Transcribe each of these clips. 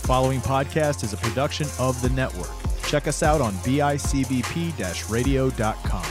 The following podcast is a production of the network. Check us out on bicbp radio.com.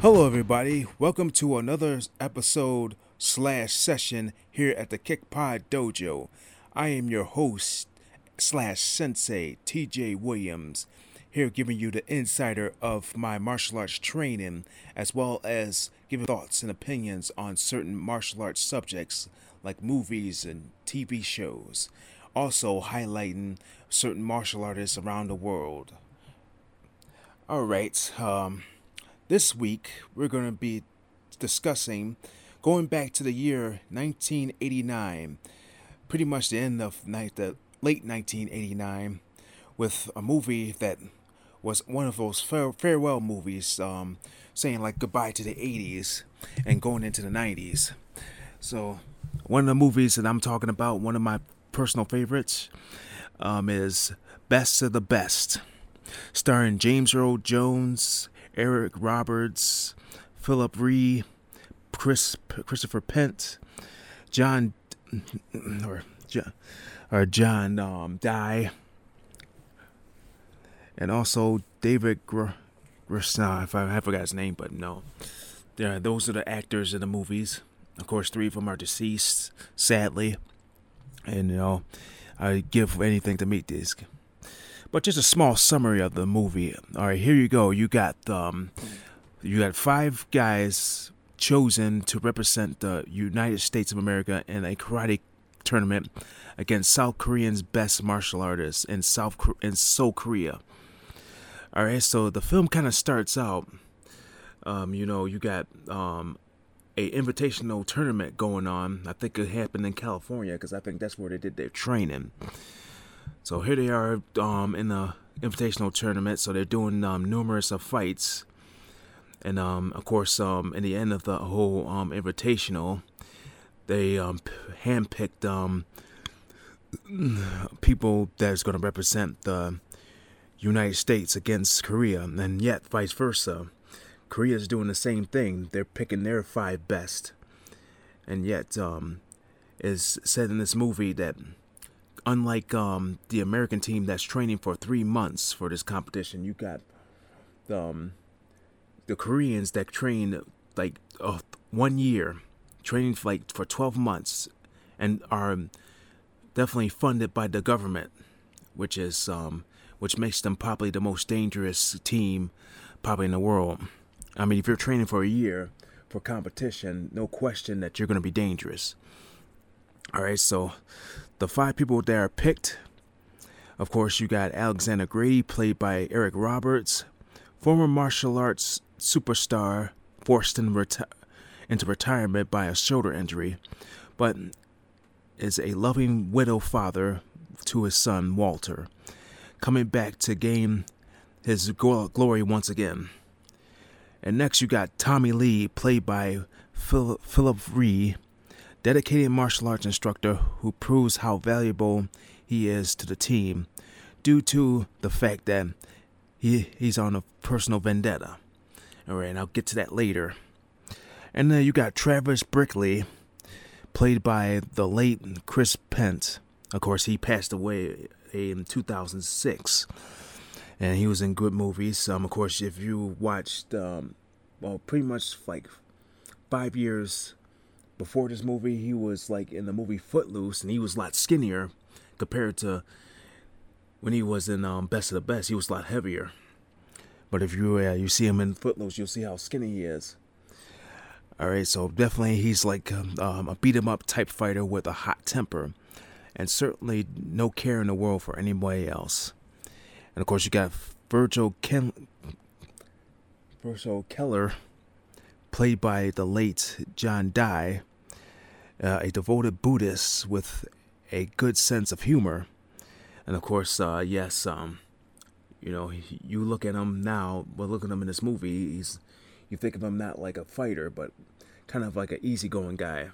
Hello, everybody. Welcome to another episode slash session here at the Kick Pod Dojo. I am your host slash sensei, TJ Williams, here giving you the insider of my martial arts training, as well as giving thoughts and opinions on certain martial arts subjects like movies and TV shows. Also, highlighting certain martial artists around the world. All right. Um, this week, we're going to be discussing going back to the year 1989, pretty much the end of night, the late 1989, with a movie that was one of those fare, farewell movies, um, saying like goodbye to the 80s and going into the 90s. So, one of the movies that I'm talking about, one of my personal favorites, um, is Best of the Best, starring James Earl Jones Eric Roberts, Phillip Rhee, Chris Christopher Penn, John or John or John um, and also David Gr- if I, I forgot his name, but no, yeah, those are the actors in the movies. Of course, three of them are deceased, sadly, and you know, I give anything to meet these but just a small summary of the movie. All right, here you go. You got um, you got five guys chosen to represent the United States of America in a karate tournament against South Korean's best martial artists in South in Seoul, Korea. All right, so the film kind of starts out. Um, you know, you got um, a invitational tournament going on. I think it happened in California because I think that's where they did their training. So here they are um, in the invitational tournament. So they're doing um, numerous of fights, and um, of course, um, in the end of the whole um, invitational, they um, handpicked um, people that's going to represent the United States against Korea, and yet vice versa. Korea is doing the same thing. They're picking their five best, and yet um, is said in this movie that unlike um, the American team that's training for three months for this competition, you got um, the Koreans that train like uh, one year, training for like for 12 months, and are definitely funded by the government, which is um, which makes them probably the most dangerous team probably in the world. I mean, if you're training for a year for competition, no question that you're going to be dangerous. All right, so the five people that are picked, of course, you got Alexander Grady, played by Eric Roberts, former martial arts superstar forced in reti- into retirement by a shoulder injury, but is a loving widow father to his son Walter, coming back to gain his glory once again. And next, you got Tommy Lee, played by Phil- Phillip Rhee, dedicated martial arts instructor who proves how valuable he is to the team due to the fact that he, he's on a personal vendetta. All right, and I'll get to that later. And then you got Travis Brickley, played by the late Chris Penn. Of course, he passed away in 2006, and he was in good movies. Um, of course, if you watched, um, well, pretty much like five years before this movie, he was like in the movie Footloose, and he was a lot skinnier compared to when he was in um, Best of the Best. He was a lot heavier. But if you uh, you see him in Footloose, you'll see how skinny he is. All right, so definitely he's like um, um a beat 'em up type fighter with a hot temper, and certainly no care in the world for anybody else. And of course, you got Virgil Ken- Virgil Keller played by the late John Dye, uh, a devoted Buddhist with a good sense of humor. And of course, uh, yes, um, you know, you look at him now, well, look at him in this movie, he's, you think of him not like a fighter, but kind of like an easygoing guy.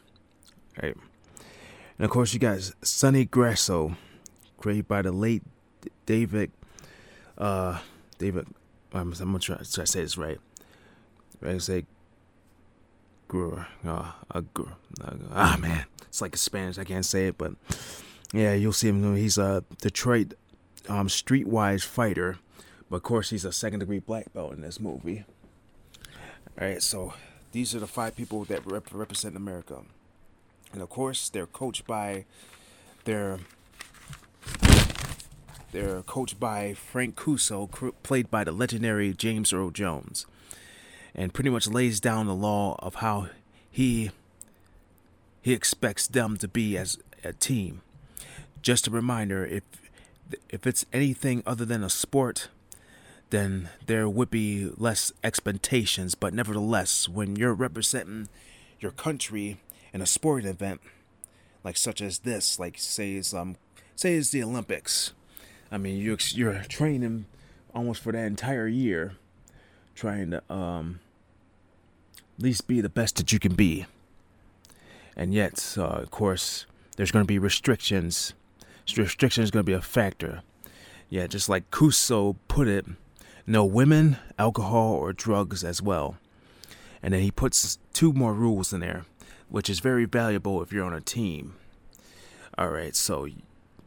Right. And of course, you got Sonny Grasso, created by the late David. Uh, David, I'm, I'm gonna try, try to say this right. Right, say Gruer. Uh, uh, Gruer. Uh, ah, man, it's like a Spanish. I can't say it, but yeah, you'll see him. He's a Detroit um, streetwise fighter, but of course, he's a second degree black belt in this movie. All right, so these are the five people that rep- represent America, and of course, they're coached by their they're coached by Frank Couzo, played by the legendary James Earl Jones and pretty much lays down the law of how he he expects them to be as a team. Just a reminder, if if it's anything other than a sport, then there would be less expectations. But nevertheless, when you're representing your country in a sporting event, like such as this, like say it's um say it's the Olympics, I mean you you're training almost for that entire year, trying to um at least be the best that you can be. And yet, uh, of course, there's going to be restrictions. Restriction is going to be a factor. Yeah, just like Couzo put it, no women, alcohol, or drugs as well. And then he puts two more rules in there, which is very valuable if you're on a team. All right, so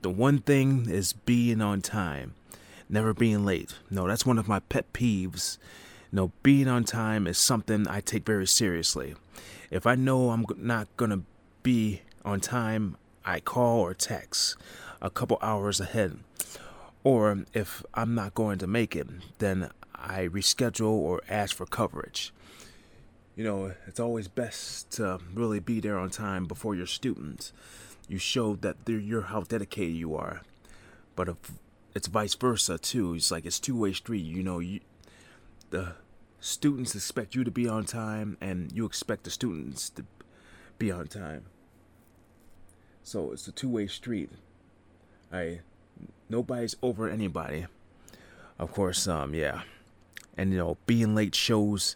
the one thing is being on time, never being late. No, that's one of my pet peeves No, being on time is something I take very seriously. If I know I'm not going to be on time, I call or text a couple hours ahead. Or if I'm not going to make it, then I reschedule or ask for coverage. You know, it's always best to really be there on time before your students. You show that you're how dedicated you are. But if it's vice versa too, it's like it's two way street. You know, you the students expect you to be on time and you expect the students to be on time. So it's a two-way street. I nobody's over anybody. Of course, um yeah. And you know, being late shows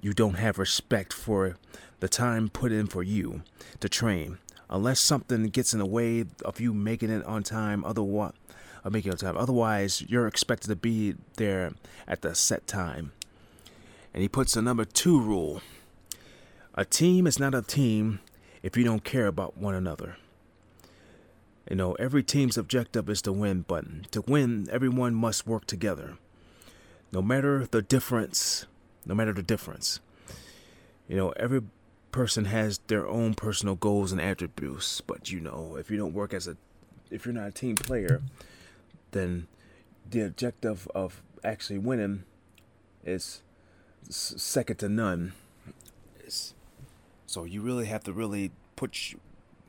you don't have respect for the time put in for you to train. Unless something gets in the way of you making it on time, otherwise, of making it on time. Otherwise, you're expected to be there at the set time. And he puts the number two rule a team is not a team if you don't care about one another. You know, every team's objective is to win, but to win, everyone must work together. No matter the difference, no matter the difference. You know, every person has their own personal goals and attributes, but you know, if you don't work as a if you're not a team player, then the objective of actually winning is second to none. So you really have to really put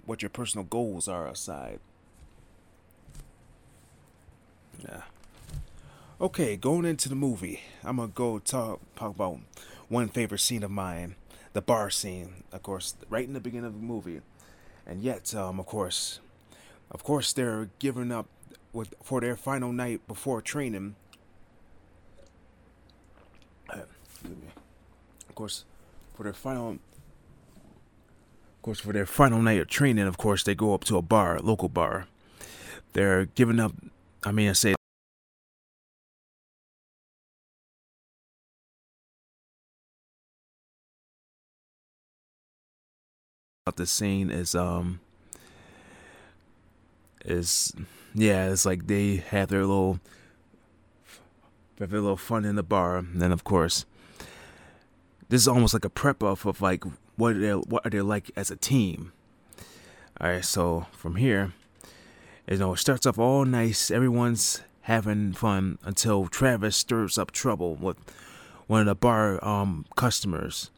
what your personal goals are aside. Yeah. Okay, going into the movie, I'm gonna go talk talk about one favorite scene of mine, the bar scene, of course, right in the beginning of the movie, and yet, um, of course, of course, they're giving up with for their final night before training of course, for their final, of course, for their final night of training, of course, they go up to a bar, a local bar. They're giving up. I mean, I say. The scene is um is yeah, it's like they have their little a little fun in the bar, and then of course this is almost like a prep off of like what are they, what are they like as a team. All right, so from here, you know, it starts off all nice. Everyone's having fun until Travis stirs up trouble with one of the bar um, customers,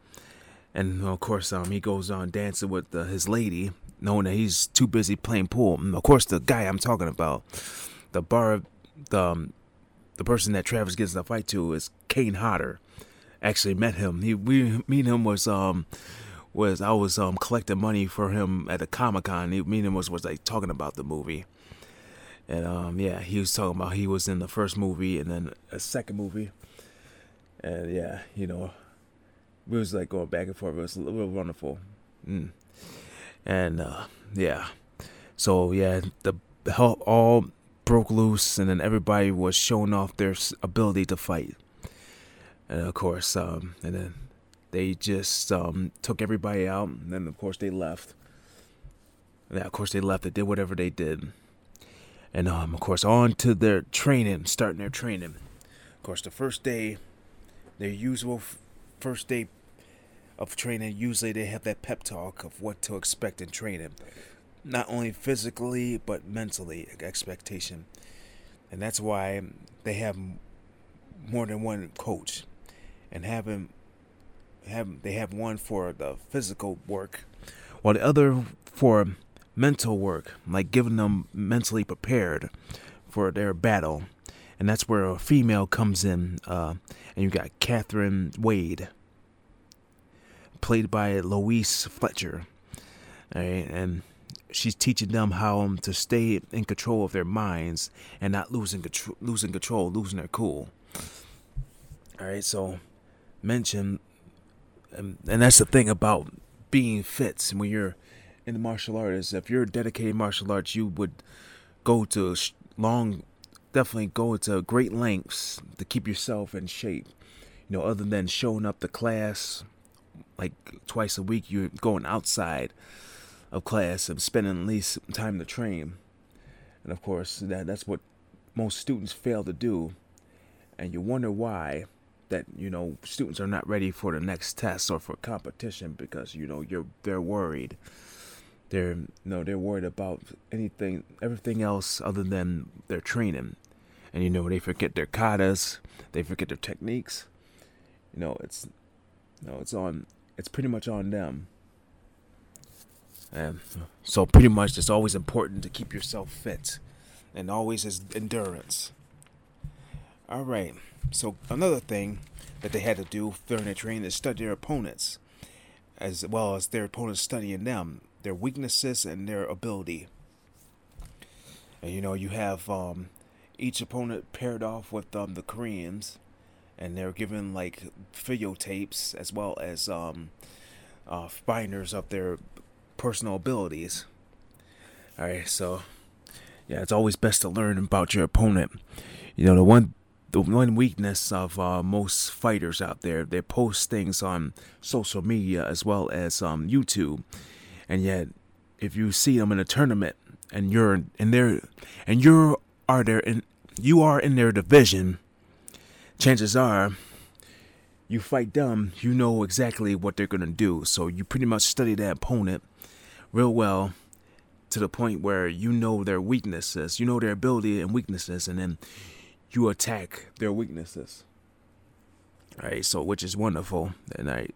and of course, um, he goes on dancing with uh, his lady, knowing that he's too busy playing pool. And of course, the guy I'm talking about, the bar, the um, the person that Travis gets a fight to is Kane Hodder actually met him. He we me and him was um was I was um collecting money for him at the Comic Con. Me and him was was like talking about the movie. And um yeah, he was talking about he was in the first movie and then a second movie. And yeah, you know, we was like going back and forth. It was a little wonderful. Mm. And uh yeah. So yeah, the hell all broke loose, and then everybody was showing off their ability to fight. And of course, um, and then they just um, took everybody out, and then of course they left. Then, of course they left. They did whatever they did, and um, of course on to their training, starting their training. Of course, the first day, their usual f- first day of training, usually they have that pep talk of what to expect in training, not only physically but mentally expectation, and that's why they have more than one coach, and having have they have one for the physical work, while the other for mental work, like giving them mentally prepared for their battle. And that's where a female comes in, uh, and you got Catherine Wade, played by Louise Fletcher, right? and she's teaching them how um, to stay in control of their minds and not losing control, losing control, losing their cool. All right, so mention, and, and that's the thing about being fit when you're in the martial arts. If you're a dedicated martial arts, you would go to long, definitely go to great lengths to keep yourself in shape. You know, other than showing up to class like twice a week, you're going outside of class and spending at least time to train. And of course, that that's what most students fail to do. And you wonder why that you know students are not ready for the next test or for competition because you know you're they're worried they're you know they're worried about anything everything else other than their training and you know they forget their katas they forget their techniques you know it's know it's on it's pretty much on them. And so pretty much it's always important to keep yourself fit and always is endurance. All right so another thing that they had to do during the training is study their opponents as well as their opponents studying them their weaknesses and their ability. And you know, you have um, each opponent paired off with um, the Koreans, and they're given like videotapes as well as um, uh, binders of their personal abilities. All right, so yeah, it's always best to learn about your opponent. You know, the one the one weakness of uh, most fighters out there, they post things on social media as well as um, YouTube and yet if you see them in a tournament and you're in their and you are there in you are in their division, chances are you fight them, you know exactly what they're gonna do. So you pretty much study that opponent real well to the point where you know their weaknesses, you know their ability and weaknesses, and then you attack their weaknesses. All right, so which is wonderful, and I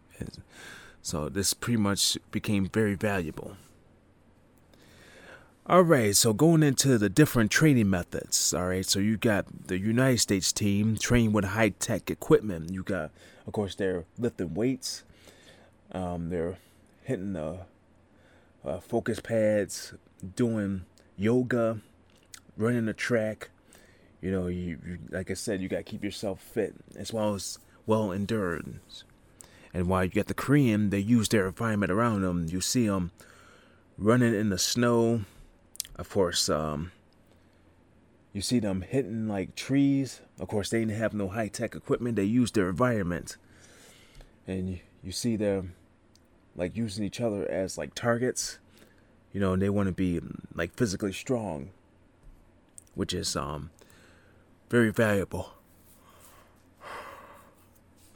so this pretty much became very valuable. All right, so going into the different training methods. All right, so you got the United States team trained with high tech equipment. You got, of course, they're lifting weights. Um, they're hitting the uh, focus pads, doing yoga, running the track. You know, you, you like I said, you got to keep yourself fit as well as well endured. And while you get the Korean, they use their environment around them. You see them running in the snow. Of course, um, you see them hitting like trees. Of course, they didn't have no high tech equipment. They use their environment. And you, you see them like using each other as like targets. You know, and they want to be like physically strong, which is um very valuable.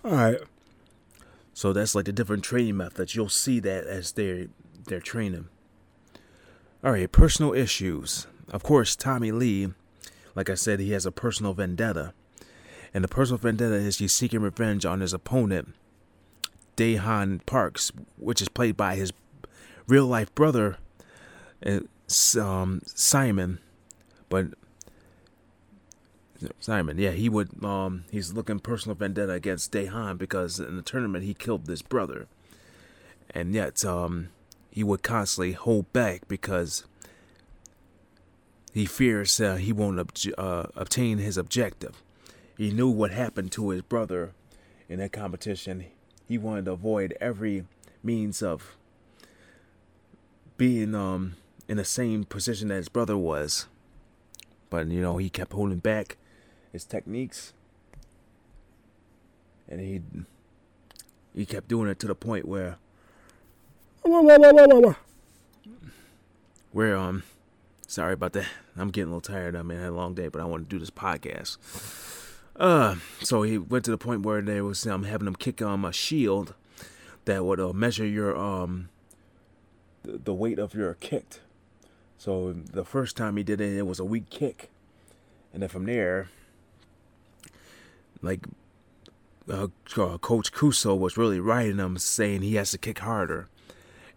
All right. So that's like the different training methods. You'll see that as they're they're training. All right, personal issues. Of course, Tommy Lee, like I said, he has a personal vendetta, and the personal vendetta is he's seeking revenge on his opponent, Daehan Parks, which is played by his real life brother, uh, um, Simon, but Simon, yeah, he would. Um, he's looking personal vendetta against Daehan because in the tournament he killed his brother, and yet um, he would constantly hold back because he fears uh, he won't uh, obtain his objective. He knew what happened to his brother in that competition. He wanted to avoid every means of being um, in the same position that his brother was. But you know, he kept holding back his techniques. And he he kept doing it to the point where where um sorry about that. I'm getting a little tired. I mean I had a long day, but I want to do this podcast. Uh so he went to the point where they was um having him kick um a shield that would uh, measure your um the, weight of your kick. So the first time he did it, it was a weak kick, and then from there, like uh, uh, Coach Couzo was really riding him, saying he has to kick harder,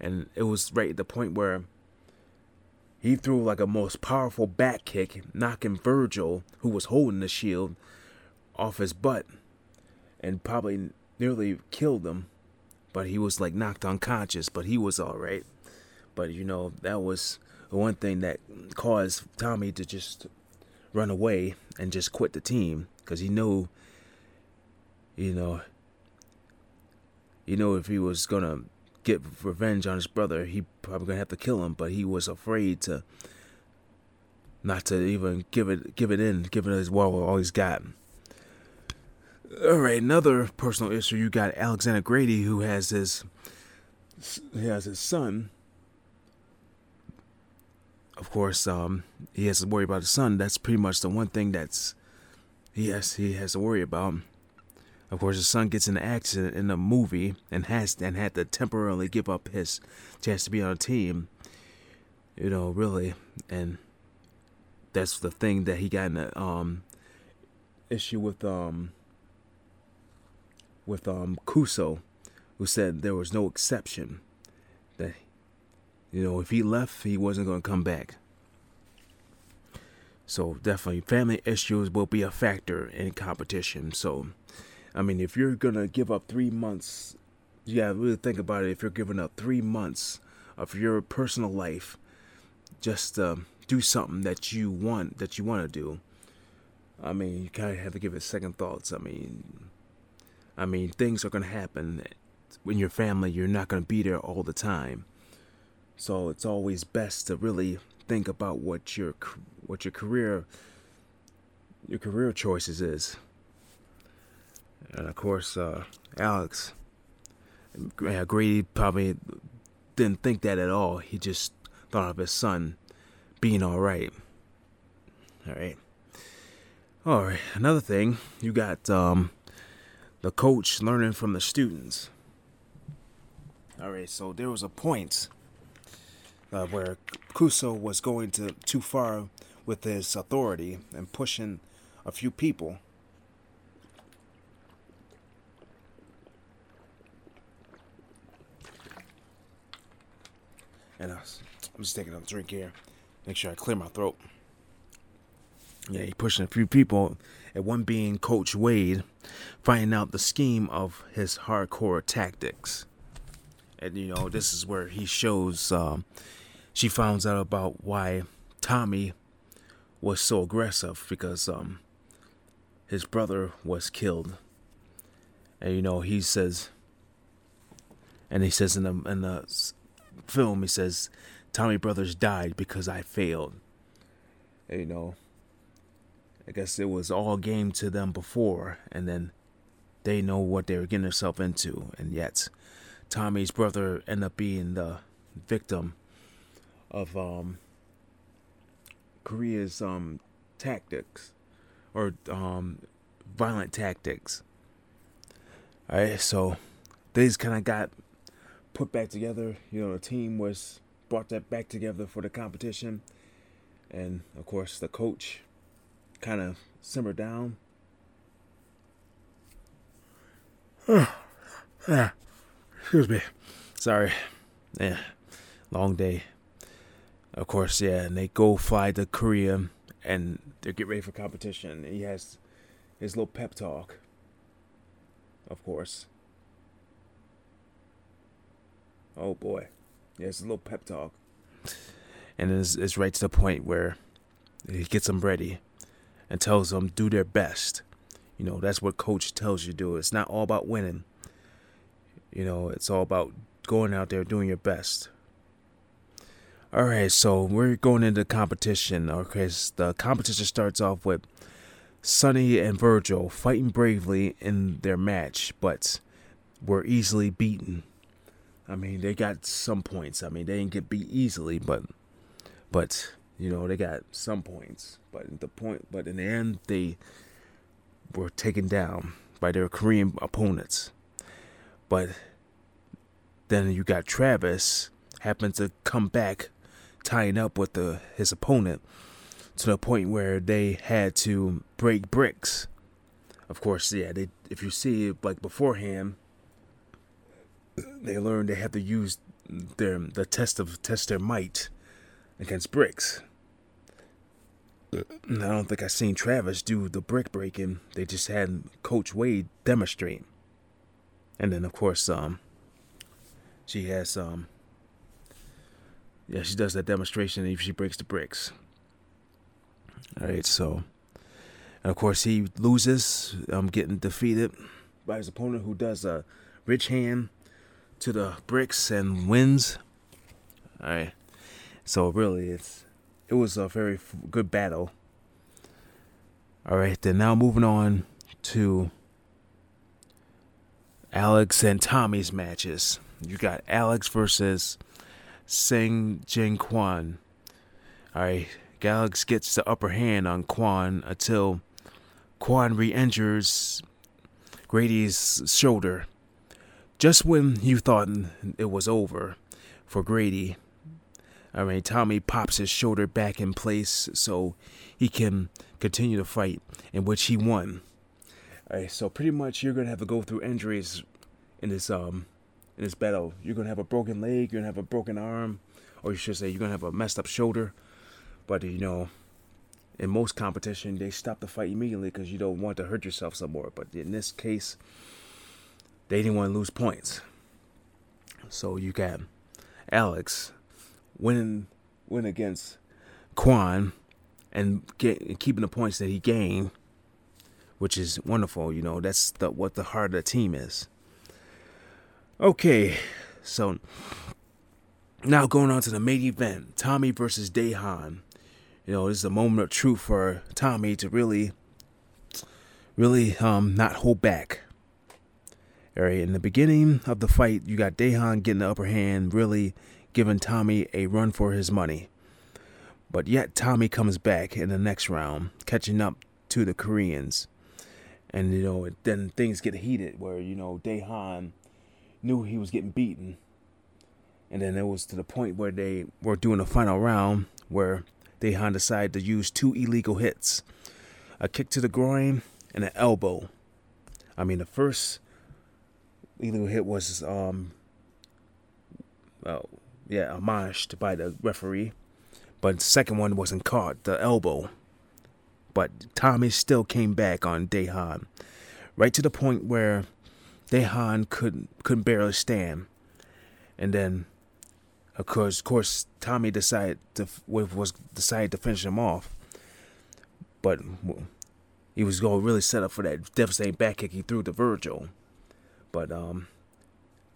and it was right at the point where he threw like a most powerful back kick, knocking Virgil, who was holding the shield, off his butt, and probably nearly killed him. But he was like knocked unconscious, but he was all right. But you know that was the one thing that caused Tommy to just run away and just quit the team because he knew, you know, you know if he was gonna get revenge on his brother, he probably gonna have to kill him. But he was afraid to not to even give it give it in, give it as well all he's got. All right, another personal issue. You got Alexander Grady, who has his he has his son of course, um, he has to worry about his son. That's pretty much the one thing that's he has he has to worry about. Of course, his son gets in an accident in the movie and has and had to temporarily give up his chance to be on a team. You know, really, and that's the thing that he got in a um, issue with um with um Couzo, who said there was no exception that you know, if he left, he wasn't going to come back. So definitely, family issues will be a factor in competition. So, I mean, if you're gonna give up three months, yeah, really think about it. If you're giving up three months of your personal life, just uh, do something that you want that you want to do. I mean, you kind of have to give it second thoughts. I mean, I mean, things are gonna happen when your family. You're not gonna be there all the time. So it's always best to really think about what your what your career your career choices is. And of course, uh, Alex Grady probably didn't think that at all. He just thought of his son being all right. All right. All right. Another thing, you got um, the coach learning from the students. All right. So there was a point uh, where Couzo was going to too far with his authority and pushing a few people. And uh, I'm just taking a drink here, make sure I clear my throat. Yeah, he pushing a few people, and one being Coach Wade, finding out the scheme of his hardcore tactics. And you know, this is where he shows um, she finds out about why Tommy was so aggressive because um his brother was killed. And you know, he says and he says in the in the film he says Tommy Brothers died because I failed. You know, I guess it was all game to them before and then they know what they were getting themselves into and yet Tommy's brother ended up being the victim of um, Korea's um, tactics or um, violent tactics. All right, so these kind of got put back together. You know, the team was brought that back together for the competition, and of course, the coach kind of simmered down. excuse me. Sorry. Yeah, long day of course, yeah, and they go fly to Korea and they get ready for competition. He has his little pep talk, of course. Oh boy, yeah, it's a little pep talk, and it's, it's right to the point where he gets them ready and tells them do their best. You know, that's what coach tells you to do. It's not all about winning. You know, it's all about going out there doing your best. All right, so we're going into competition. Okay, the competition starts off with Sonny and Virgil fighting bravely in their match, but were easily beaten. I mean, they got some points. I mean, they didn't get beat easily, but but you know they got some points. But the point, but in the end, they were taken down by their Korean opponents. But then you got Travis happened to come back tying up with the his opponent to the point where they had to break bricks. Of course, yeah, they if you see like beforehand, they learned they have to use their the test of test their might against bricks. I don't think I seen Travis do the brick breaking. They just had Coach Wade demonstrate. And then of course, um, she has um, yeah, she does that demonstration and she breaks the bricks. All right, so and of course he loses, um, getting defeated by his opponent who does a rich hand to the bricks and winds. All right, so really it's it was a very good battle. All right, then now moving on to Alex and Tommy's matches. You got Alex versus Seng Jin Kwan. Alright, Alex gets the upper hand on Kwan until Kwan re injures Grady's shoulder. Just when you thought it was over for Grady, I mean, Tommy pops his shoulder back in place so he can continue to fight, in which he won. Alright, so pretty much you're gonna have to go through injuries in this um in this battle. You're gonna have a broken leg, you're gonna have a broken arm, or you should say you're gonna have a messed up shoulder. But you know, in most competition, they stop the fight immediately because you don't want to hurt yourself some more. But in this case, they didn't want to lose points. So you got Alex winning win against Kwan and get keeping the points that he gained, which is wonderful. You know, that's the, what the heart of the team is. Okay, so now going on to the main event Tommy versus Daehan. You know, this is a moment of truth for Tommy to really, really um, not hold back. All right, in the beginning of the fight, you got Daehan getting the upper hand, really giving Tommy a run for his money. But yet, Tommy comes back in the next round, catching up to the Koreans. And, you know, then things get heated where, you know, Daehan knew he was getting beaten. And then it was to the point where they were doing a final round where Daehan decided to use two illegal hits a kick to the groin and an elbow. I mean, the first illegal hit was, um, well, yeah, admonished by the referee. But the second one wasn't caught, the elbow. But Tommy still came back on Daehan, Right to the point where Daehan couldn't couldn't barely stand, and then, of course, of course, Tommy decided to was decided to finish him off, but he was going to really set up for that devastating back kick he threw to Virgil, but um,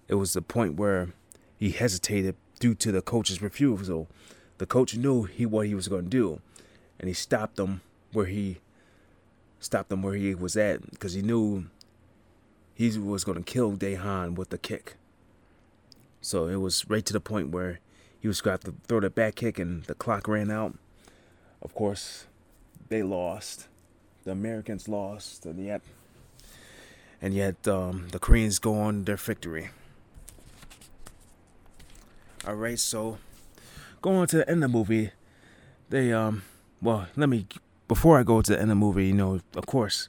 it was the point where he hesitated due to the coach's refusal. The coach knew he what he was going to do, and he stopped him where he stopped him where he was at because he knew he was going to kill Daehan with the kick. So it was right to the point where he was going to to throw the back kick and the clock ran out. Of course, they lost. The Americans lost, and yet, and yet um, the Koreans go on their victory. All right, so going to the end of the movie, they um, well, let me before I go to the end of the movie, you know, of course,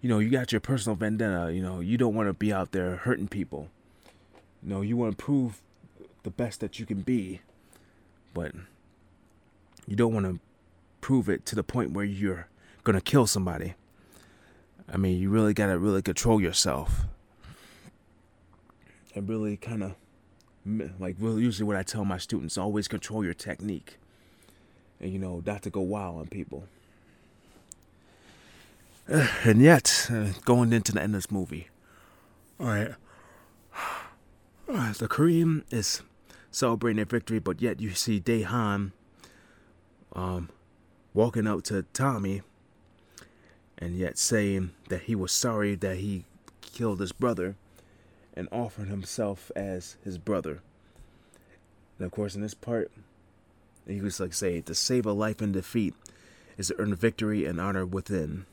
you know, you got your personal vendetta. You know, you don't want to be out there hurting people. You know, you want to prove the best that you can be, but you don't want to prove it to the point where you're gonna kill somebody. I mean, you really gotta really control yourself, and really kind of like really usually what I tell my students: always control your technique, and you know, not to go wild on people. And yet, uh, going into the end of this movie, all right, uh, the Korean is celebrating their victory, but yet you see Daehan um, walking up to Tommy and yet saying that he was sorry that he killed his brother and offered himself as his brother. And of course, in this part, he was like say, to save a life in defeat is to earn victory and honor within.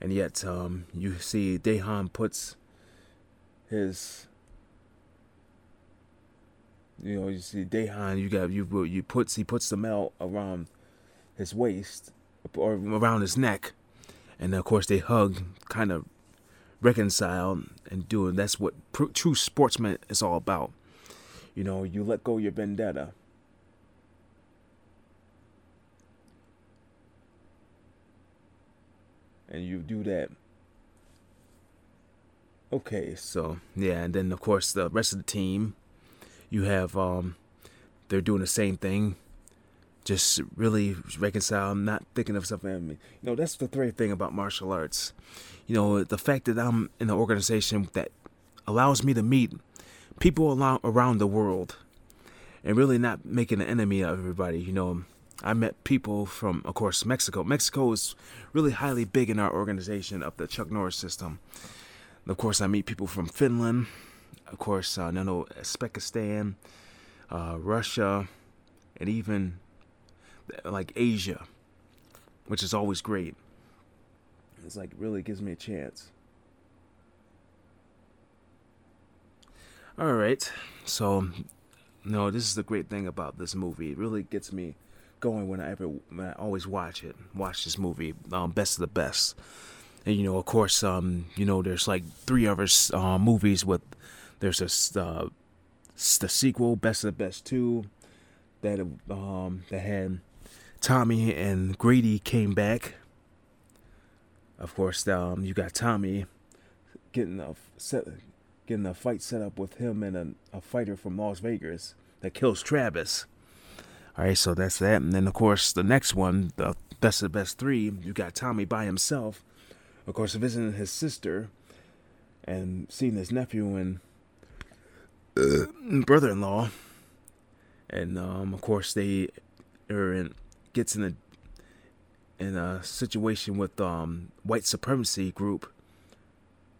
And yet, um, you see, Daehan puts his, you know, you see Daehan, you got you you puts he puts the melt around his waist or around his neck, and of course they hug, kind of reconcile and do it. That's what pr- true sportsman is all about. You know, you let go your vendetta. And you do that. Okay, so yeah, and then of course the rest of the team, you have um, they're doing the same thing, just really reconcile, I'm not thinking of something. Enemy. You know, that's the great thing about martial arts. You know, the fact that I'm in an organization that allows me to meet people around the world and really not making an enemy of everybody. You know, I met people from, of course, Mexico. Mexico is really highly big in our organization of the Chuck Norris system. And of course, I meet people from Finland, of course, uh, know Uzbekistan, uh, Russia, and even like Asia, which is always great. It's like really gives me a chance. All right, so no, this is the great thing about this movie. It really gets me going when I ever, when I always watch it. Watch this movie, um, best of the best. And you know, of course, um, you know, there's like three other uh, movies with. There's a uh, the sequel, Best of the Best Two, that um that had Tommy and Grady came back. Of course, um, you got Tommy getting a set, getting a fight set up with him and a, a fighter from Las Vegas that kills Travis. All right, so that's that. And then, of course, the next one, the best of the best three, you got Tommy by himself. Of course, visiting his sister and seeing his nephew and uh, brother-in-law. And um, of course, they are in gets in a in a situation with um white supremacy group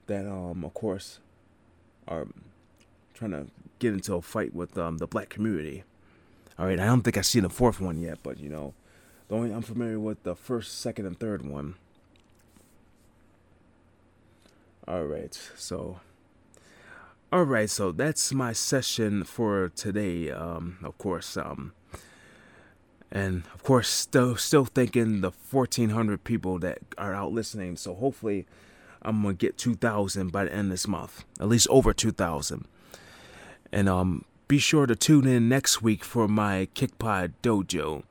that um of course are trying to get into a fight with um the black community. All right, I don't think I've seen the fourth one yet, but you know, the only I'm familiar with the first, second, and third one. All right, so. All right, so that's my session for today. Um, of course, um, and of course, still still thinking the 1,400 people that are out listening. So hopefully, I'm gonna get 2,000 by the end of this month, at least over 2,000. And um, be sure to tune in next week for my Kickpod Dojo.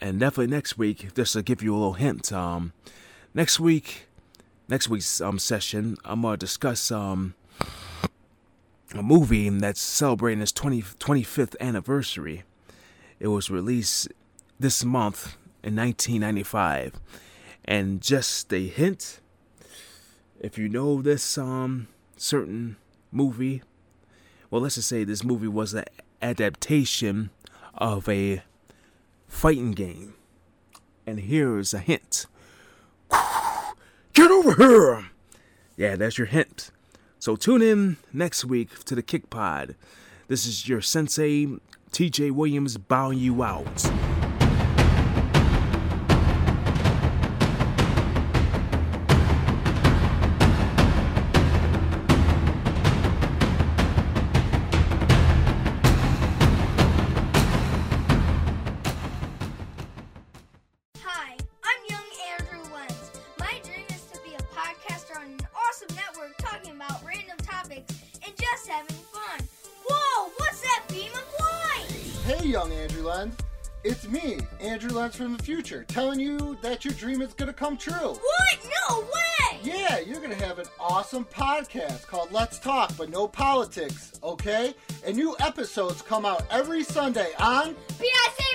And definitely next week, just to give you a little hint, um, next week, next week's um session, I'm gonna discuss um a movie that's celebrating its 20, 25th anniversary. It was released this month in 1995. And just a hint, if you know this um certain movie well, let's just say this movie was an adaptation of a fighting game. And here's a hint Get over here! Yeah, that's your hint. So tune in next week to the Kick Pod. This is your sensei, TJ Williams, bowing you out. From the future telling you that your dream is going to come true. What? No way! Yeah, you're going to have an awesome podcast called Let's Talk, but no politics, okay? And new episodes come out every Sunday on PIC